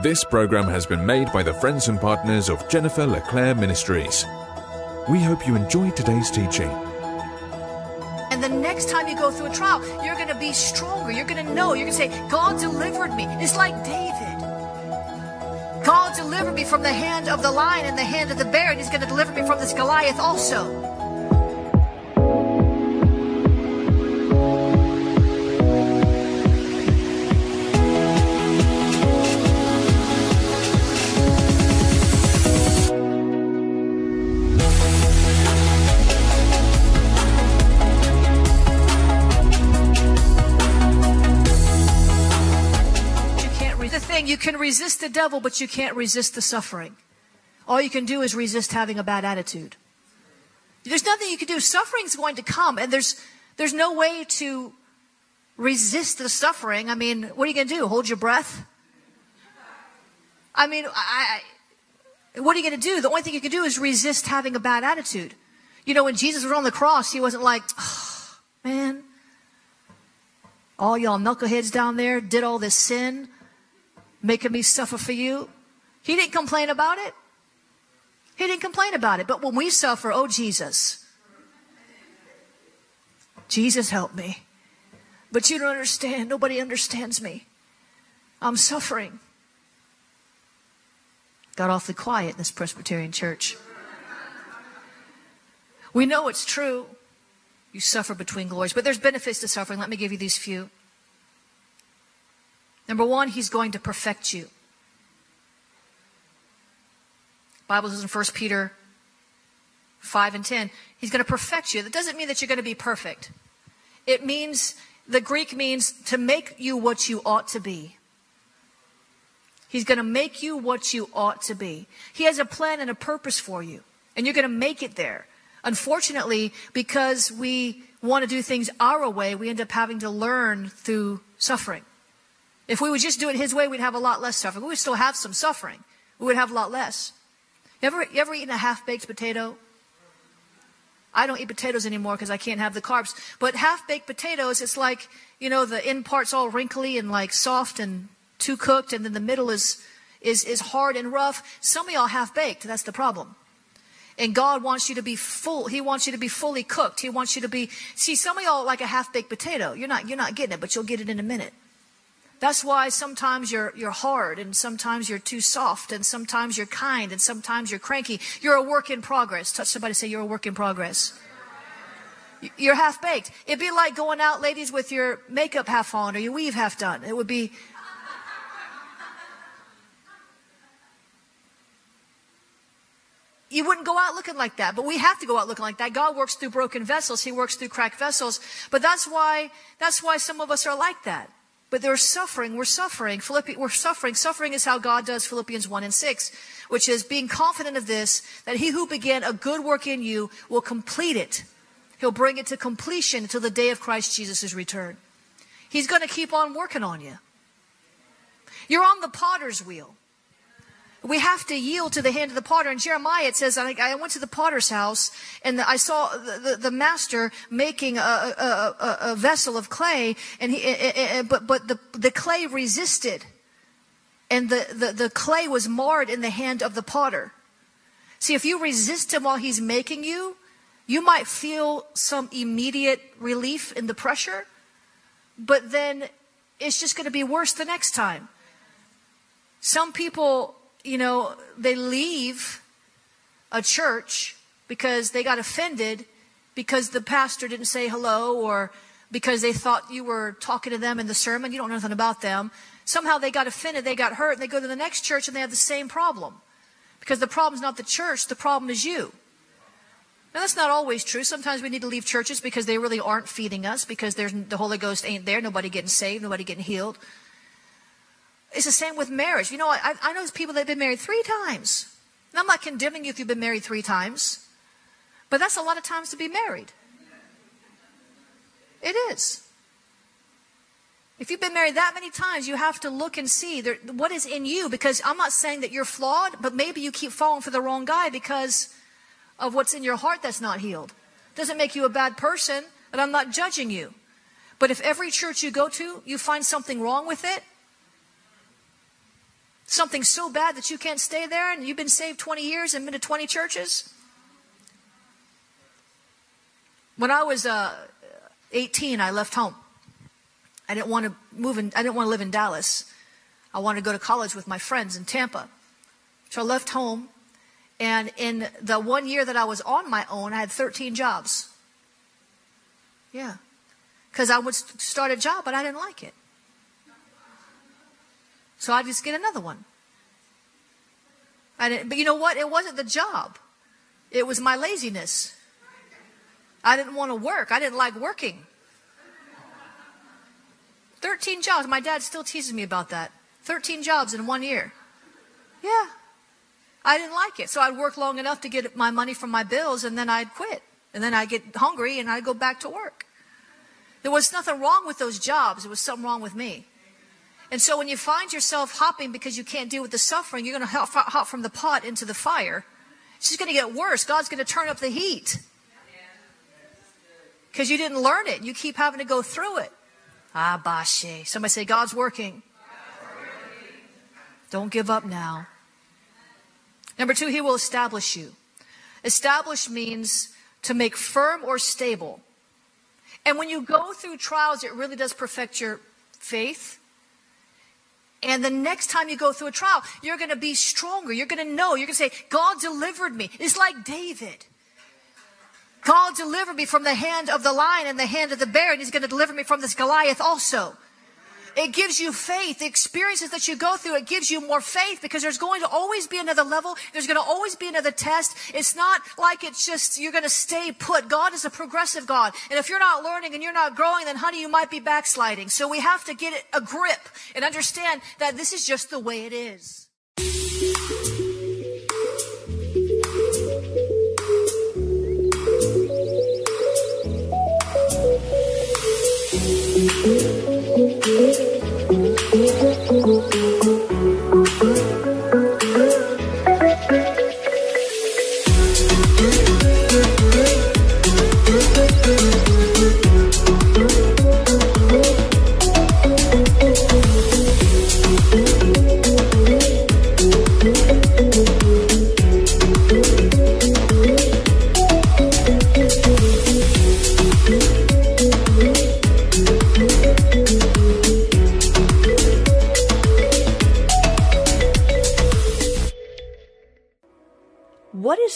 This program has been made by the friends and partners of Jennifer LeClaire Ministries. We hope you enjoyed today's teaching. And the next time you go through a trial, you're going to be stronger. You're going to know. You're going to say, God delivered me. It's like David. God delivered me from the hand of the lion and the hand of the bear, and He's going to deliver me from this Goliath also. You can resist the devil, but you can't resist the suffering. All you can do is resist having a bad attitude. There's nothing you can do. Suffering's going to come, and there's there's no way to resist the suffering. I mean, what are you going to do? Hold your breath? I mean, I, I, what are you going to do? The only thing you can do is resist having a bad attitude. You know, when Jesus was on the cross, he wasn't like, oh, man, all y'all knuckleheads down there did all this sin making me suffer for you. He didn't complain about it. He didn't complain about it. But when we suffer, oh, Jesus, Jesus, help me. But you don't understand. Nobody understands me. I'm suffering. Got awfully quiet in this Presbyterian church. We know it's true. You suffer between glories, but there's benefits to suffering. Let me give you these few. Number one, he's going to perfect you. Bible says in 1 Peter 5 and 10, he's going to perfect you. That doesn't mean that you're going to be perfect. It means, the Greek means to make you what you ought to be. He's going to make you what you ought to be. He has a plan and a purpose for you, and you're going to make it there. Unfortunately, because we want to do things our way, we end up having to learn through suffering. If we would just do it His way, we'd have a lot less suffering. We would still have some suffering. We would have a lot less. You ever, you ever eaten a half baked potato? I don't eat potatoes anymore because I can't have the carbs. But half baked potatoes, it's like, you know, the end part's all wrinkly and like soft and too cooked, and then the middle is, is, is hard and rough. Some of y'all half baked. That's the problem. And God wants you to be full. He wants you to be fully cooked. He wants you to be, see, some of y'all like a half baked potato. You're not, you're not getting it, but you'll get it in a minute. That's why sometimes you're, you're hard and sometimes you're too soft and sometimes you're kind and sometimes you're cranky. You're a work in progress. Touch somebody say you're a work in progress. You're half baked. It'd be like going out, ladies, with your makeup half on or your weave half done. It would be. You wouldn't go out looking like that, but we have to go out looking like that. God works through broken vessels. He works through cracked vessels. But that's why, that's why some of us are like that. But they're suffering. We're suffering. Philippi- we're suffering. Suffering is how God does Philippians 1 and 6, which is being confident of this, that he who began a good work in you will complete it. He'll bring it to completion until the day of Christ Jesus' return. He's going to keep on working on you. You're on the potter's wheel. We have to yield to the hand of the potter. In Jeremiah, it says, I, went to the potter's house and I saw the, the, the master making a, a, a, a, vessel of clay, and he, eh, eh, eh, but, but the, the clay resisted. And the, the, the clay was marred in the hand of the potter. See, if you resist him while he's making you, you might feel some immediate relief in the pressure, but then it's just going to be worse the next time. Some people you know, they leave a church because they got offended because the pastor didn't say hello or because they thought you were talking to them in the sermon. You don't know nothing about them. Somehow they got offended, they got hurt, and they go to the next church and they have the same problem. Because the problem's not the church, the problem is you. Now that's not always true. Sometimes we need to leave churches because they really aren't feeding us, because the Holy Ghost ain't there, nobody getting saved, nobody getting healed. It's the same with marriage. You know, I, I know people that have been married three times. And I'm not condemning you if you've been married three times, but that's a lot of times to be married. It is. If you've been married that many times, you have to look and see there, what is in you. Because I'm not saying that you're flawed, but maybe you keep falling for the wrong guy because of what's in your heart that's not healed. Doesn't make you a bad person, and I'm not judging you. But if every church you go to, you find something wrong with it, Something so bad that you can't stay there and you've been saved 20 years and been to 20 churches? When I was uh, 18, I left home. I didn't want to move in, I didn't want to live in Dallas. I wanted to go to college with my friends in Tampa. So I left home. And in the one year that I was on my own, I had 13 jobs. Yeah. Because I would start a job, but I didn't like it. So I'd just get another one. I didn't, but you know what? It wasn't the job. It was my laziness. I didn't want to work. I didn't like working. 13 jobs. My dad still teases me about that. 13 jobs in one year. Yeah. I didn't like it. So I'd work long enough to get my money from my bills and then I'd quit. And then I'd get hungry and I'd go back to work. There was nothing wrong with those jobs. There was something wrong with me. And so when you find yourself hopping because you can't deal with the suffering, you're going to hop, from the pot into the fire. It's just going to get worse. God's going to turn up the heat. Because you didn't learn it. You keep having to go through it. Ah, bashe. Somebody say, God's working. Don't give up now. Number two, He will establish you. Establish means to make firm or stable. And when you go through trials, it really does perfect your faith. And the next time you go through a trial, you're going to be stronger. You're going to know. You're going to say, God delivered me. It's like David. God delivered me from the hand of the lion and the hand of the bear, and he's going to deliver me from this Goliath also. It gives you faith. The experiences that you go through, it gives you more faith because there's going to always be another level. There's going to always be another test. It's not like it's just, you're going to stay put. God is a progressive God. And if you're not learning and you're not growing, then honey, you might be backsliding. So we have to get a grip and understand that this is just the way it is.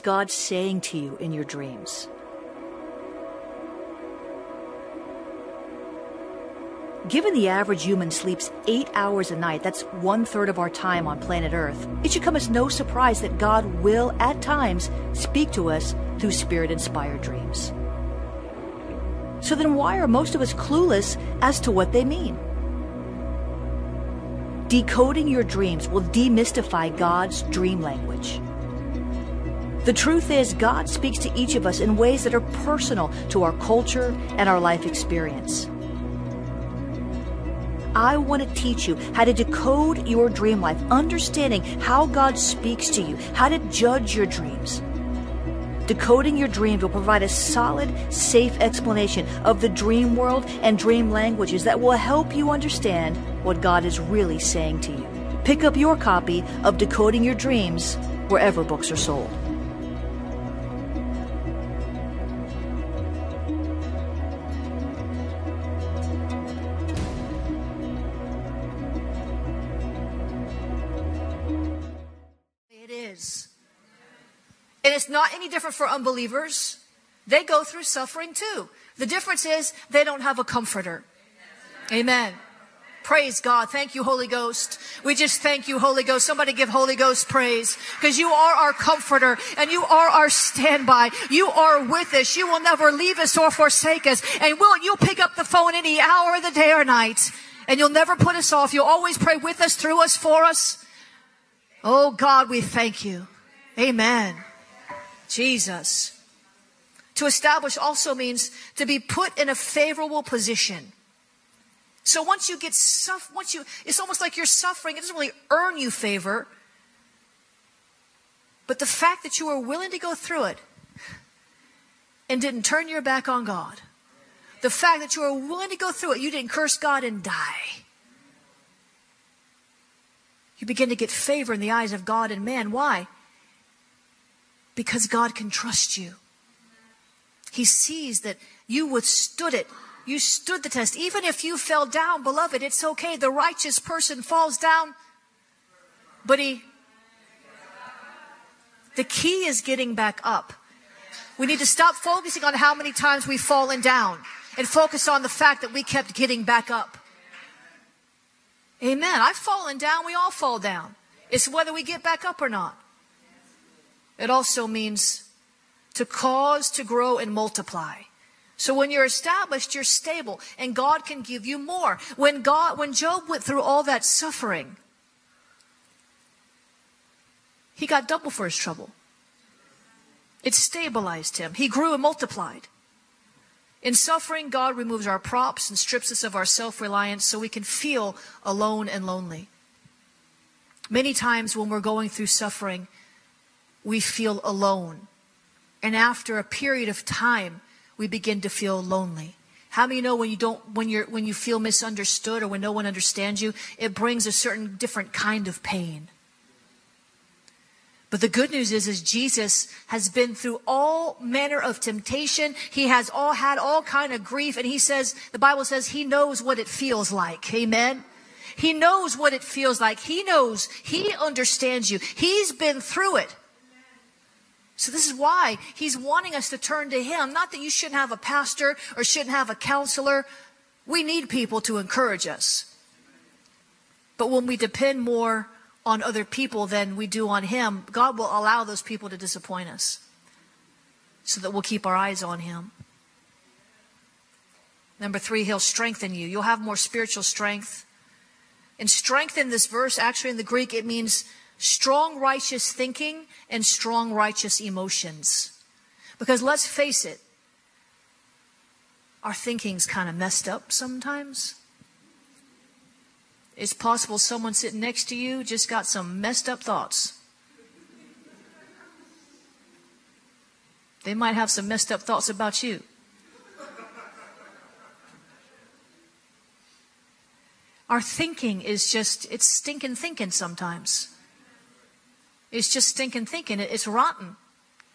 God saying to you in your dreams? Given the average human sleeps eight hours a night, that's one third of our time on planet Earth, it should come as no surprise that God will, at times, speak to us through spirit inspired dreams. So then, why are most of us clueless as to what they mean? Decoding your dreams will demystify God's dream language. The truth is, God speaks to each of us in ways that are personal to our culture and our life experience. I want to teach you how to decode your dream life, understanding how God speaks to you, how to judge your dreams. Decoding your dreams will provide a solid, safe explanation of the dream world and dream languages that will help you understand what God is really saying to you. Pick up your copy of Decoding Your Dreams wherever books are sold. Not any different for unbelievers. They go through suffering too. The difference is they don't have a comforter. Amen. Praise God. Thank you, Holy Ghost. We just thank you, Holy Ghost. Somebody give Holy Ghost praise because you are our comforter and you are our standby. You are with us. You will never leave us or forsake us. And will you'll pick up the phone any hour of the day or night and you'll never put us off. You'll always pray with us, through us, for us. Oh God, we thank you. Amen. Jesus. To establish also means to be put in a favorable position. So once you get suff, once you, it's almost like you're suffering. It doesn't really earn you favor. But the fact that you were willing to go through it and didn't turn your back on God, the fact that you were willing to go through it, you didn't curse God and die. You begin to get favor in the eyes of God and man. Why? Because God can trust you. He sees that you withstood it. You stood the test. Even if you fell down, beloved, it's okay. The righteous person falls down, but he. The key is getting back up. We need to stop focusing on how many times we've fallen down and focus on the fact that we kept getting back up. Amen. I've fallen down. We all fall down. It's whether we get back up or not. It also means to cause to grow and multiply. So when you're established, you're stable and God can give you more. When God, when Job went through all that suffering, he got double for his trouble. It stabilized him. He grew and multiplied. In suffering, God removes our props and strips us of our self reliance so we can feel alone and lonely. Many times when we're going through suffering, we feel alone. And after a period of time, we begin to feel lonely. How many know when you don't, when you're, when you feel misunderstood or when no one understands you, it brings a certain different kind of pain. But the good news is, is Jesus has been through all manner of temptation. He has all had all kind of grief. And he says, the Bible says he knows what it feels like. Amen. He knows what it feels like. He knows. He understands you. He's been through it. So this is why he's wanting us to turn to him. Not that you shouldn't have a pastor or shouldn't have a counselor. We need people to encourage us. But when we depend more on other people than we do on Him, God will allow those people to disappoint us so that we'll keep our eyes on Him. Number three, He'll strengthen you. You'll have more spiritual strength. And strength in this verse, actually in the Greek, it means strong righteous thinking and strong righteous emotions. Because let's face it, our thinking's kind of messed up sometimes. It's possible someone sitting next to you just got some messed up thoughts. They might have some messed up thoughts about you. Our thinking is just, it's stinking thinking sometimes. It's just stinking thinking. It's rotten.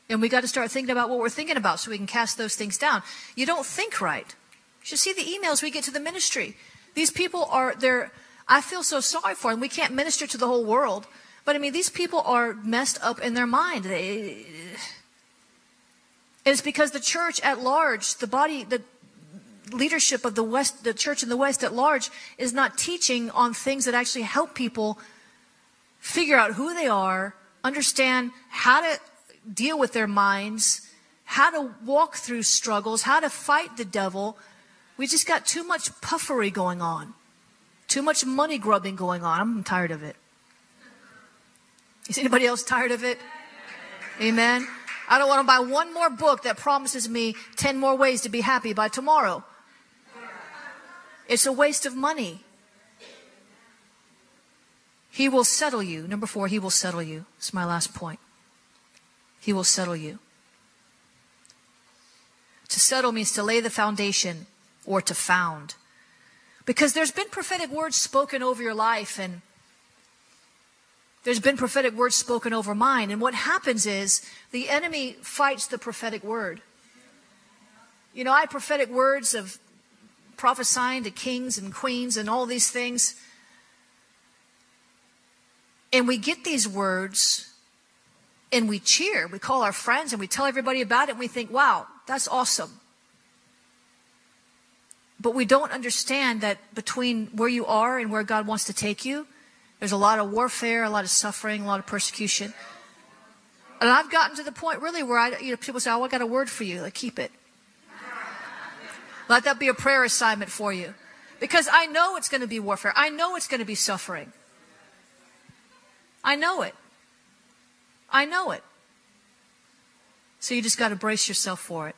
And we got to start thinking about what we're thinking about so we can cast those things down. You don't think right. You should see the emails we get to the ministry. These people are, they're, I feel so sorry for them. We can't minister to the whole world. But I mean, these people are messed up in their mind. They, it's because the church at large, the body, the leadership of the West, the church in the West at large, is not teaching on things that actually help people figure out who they are, understand how to deal with their minds, how to walk through struggles, how to fight the devil. We just got too much puffery going on. Too much money grubbing going on. I'm tired of it. Is anybody else tired of it? Amen. I don't want to buy one more book that promises me 10 more ways to be happy by tomorrow. It's a waste of money. He will settle you. Number four, he will settle you. It's my last point. He will settle you. To settle means to lay the foundation or to found. Because there's been prophetic words spoken over your life and there's been prophetic words spoken over mine. And what happens is the enemy fights the prophetic word. You know, I prophetic words of prophesying to kings and queens and all these things. And we get these words and we cheer. We call our friends and we tell everybody about it and we think, wow, that's awesome. But we don't understand that between where you are and where God wants to take you, there's a lot of warfare, a lot of suffering, a lot of persecution. And I've gotten to the point really where I, you know, people say, "Oh, I got a word for you." Like, keep it. Let that be a prayer assignment for you, because I know it's going to be warfare. I know it's going to be suffering. I know it. I know it. So you just got to brace yourself for it.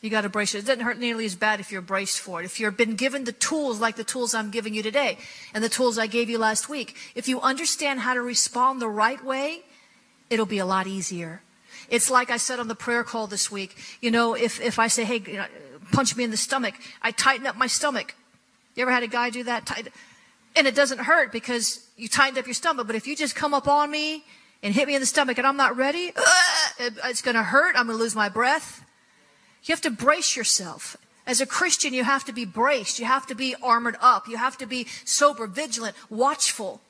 You got to brace it. It doesn't hurt nearly as bad if you're braced for it. If you've been given the tools like the tools I'm giving you today and the tools I gave you last week, if you understand how to respond the right way, it'll be a lot easier. It's like I said on the prayer call this week. You know, if, if I say, hey, you know, punch me in the stomach, I tighten up my stomach. You ever had a guy do that? And it doesn't hurt because you tightened up your stomach. But if you just come up on me and hit me in the stomach and I'm not ready, uh, it's going to hurt. I'm going to lose my breath. You have to brace yourself. As a Christian, you have to be braced. You have to be armored up. You have to be sober, vigilant, watchful,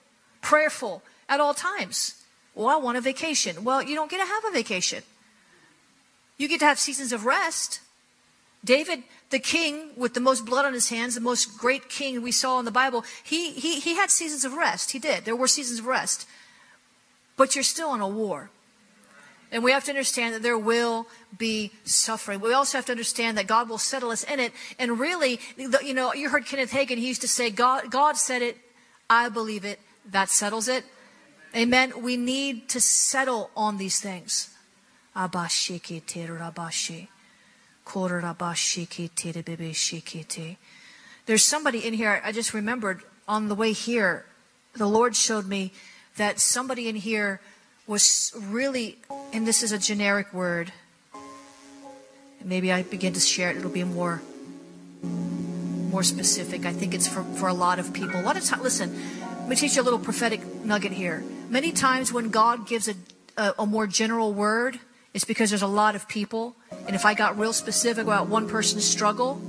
prayerful at all times. Well, I want a vacation. Well, you don't get to have a vacation. You get to have seasons of rest. David, the king with the most blood on his hands, the most great king we saw in the Bible, he, he, he had seasons of rest. He did. There were seasons of rest. But you're still in a war. And we have to understand that there will be suffering. We also have to understand that God will settle us in it. And really, you know, you heard Kenneth Hagin, he used to say, God, God said it, I believe it, that settles it. Amen. We need to settle on these things. There's somebody in here, I just remembered on the way here, the Lord showed me that somebody in here was really, and this is a generic word. Maybe I begin to share it, it'll be more more specific. I think it's for, for a lot of people. A lot of times, listen, let me teach you a little prophetic nugget here. Many times when God gives a, a, a more general word, it's because there's a lot of people. And if I got real specific about one person's struggle,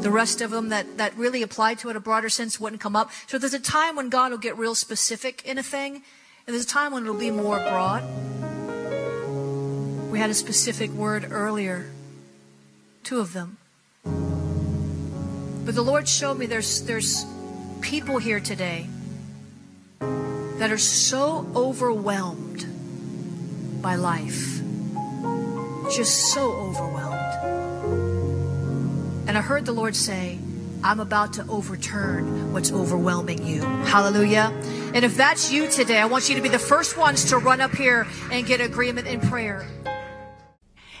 the rest of them that, that really applied to it a broader sense wouldn't come up. So there's a time when God will get real specific in a thing, and there's a time when it'll be more broad. We had a specific word earlier, two of them. But the Lord showed me there's there's people here today that are so overwhelmed by life. Just so overwhelmed. And I heard the Lord say, I'm about to overturn what's overwhelming you. Hallelujah. And if that's you today, I want you to be the first ones to run up here and get agreement in prayer.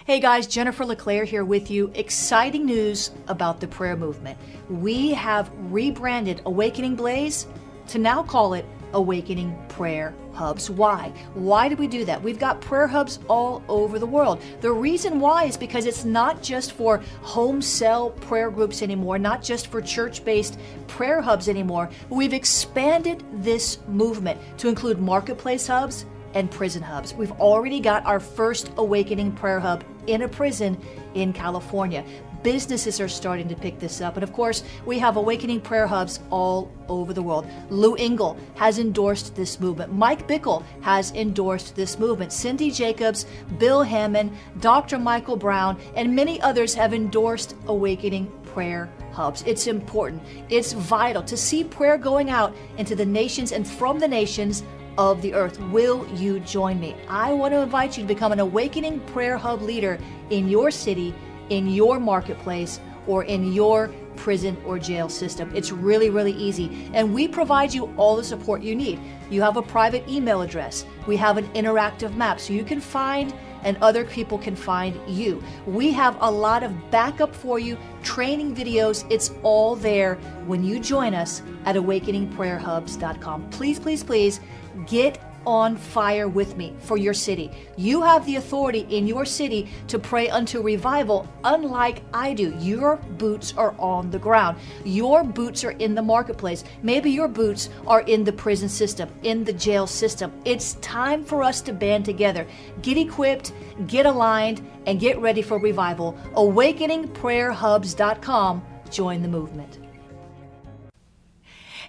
Hey guys, Jennifer LeClaire here with you. Exciting news about the prayer movement. We have rebranded Awakening Blaze to now call it Awakening Prayer Hubs. Why? Why do we do that? We've got prayer hubs all over the world. The reason why is because it's not just for home cell prayer groups anymore, not just for church based prayer hubs anymore. We've expanded this movement to include marketplace hubs and prison hubs. We've already got our first Awakening Prayer Hub in a prison in California businesses are starting to pick this up. And of course, we have awakening prayer hubs all over the world. Lou Engle has endorsed this movement. Mike Bickle has endorsed this movement. Cindy Jacobs, Bill Hamon, Dr. Michael Brown, and many others have endorsed awakening prayer hubs. It's important, it's vital to see prayer going out into the nations and from the nations of the earth. Will you join me? I want to invite you to become an awakening prayer hub leader in your city in your marketplace or in your prison or jail system. It's really, really easy. And we provide you all the support you need. You have a private email address, we have an interactive map so you can find and other people can find you. We have a lot of backup for you, training videos. It's all there when you join us at awakeningprayerhubs.com. Please, please, please get on fire with me for your city. You have the authority in your city to pray unto revival, unlike I do. Your boots are on the ground, your boots are in the marketplace. Maybe your boots are in the prison system, in the jail system. It's time for us to band together. Get equipped, get aligned, and get ready for revival. AwakeningPrayerHubs.com. Join the movement.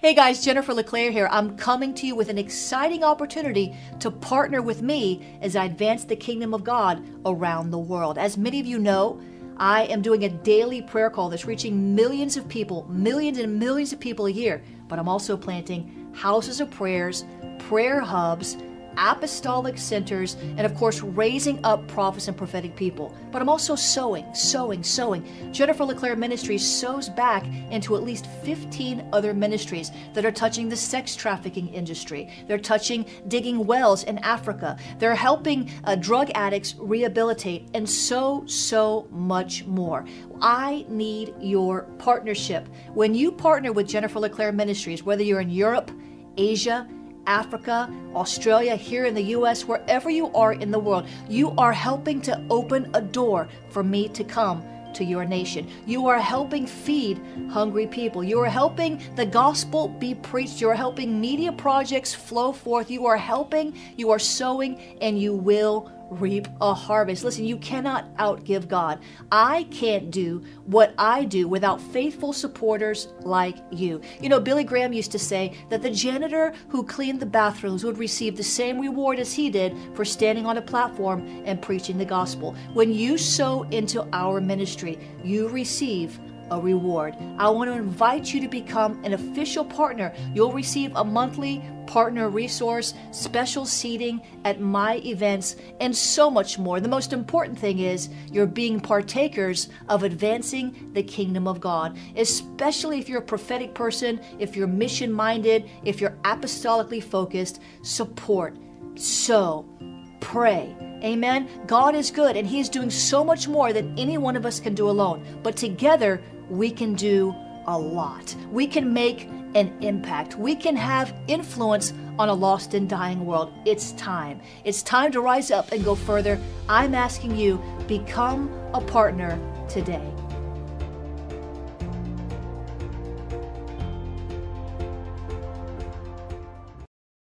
Hey guys, Jennifer LeClaire here. I'm coming to you with an exciting opportunity to partner with me as I advance the kingdom of God around the world. As many of you know, I am doing a daily prayer call that's reaching millions of people, millions and millions of people a year. But I'm also planting houses of prayers, prayer hubs, apostolic centers, and of course, raising up prophets and prophetic people. But I'm also sowing, sowing, sowing. Jennifer LeClaire Ministries sows back into at least 15 other ministries that are touching the sex trafficking industry. They're touching digging wells in Africa. They're helping uh, drug addicts rehabilitate, and so, so much more. I need your partnership. When you partner with Jennifer LeClaire Ministries, whether you're in Europe, Asia, Africa, Australia, here in the US, wherever you are in the world, you are helping to open a door for me to come to your nation. You are helping feed hungry people. You are helping the gospel be preached. You are helping media projects flow forth. You are helping, you are sowing, and you will reap a harvest. Listen, you cannot outgive God. I can't do what I do without faithful supporters like you. You know, Billy Graham used to say that the janitor who cleaned the bathrooms would receive the same reward as he did for standing on a platform and preaching the gospel. When you sow into our ministry, you receive a reward. I want to invite you to become an official partner. You'll receive a monthly partner resource, special seating at my events, and so much more. The most important thing is you're being partakers of advancing the kingdom of God, especially if you're a prophetic person, if you're mission minded, if you're apostolically focused. Support, sow, pray. Amen. God is good and He is doing so much more than any one of us can do alone. But together, we can do a lot. We can make an impact. We can have influence on a lost and dying world. It's time. It's time to rise up and go further. I'm asking you, become a partner today.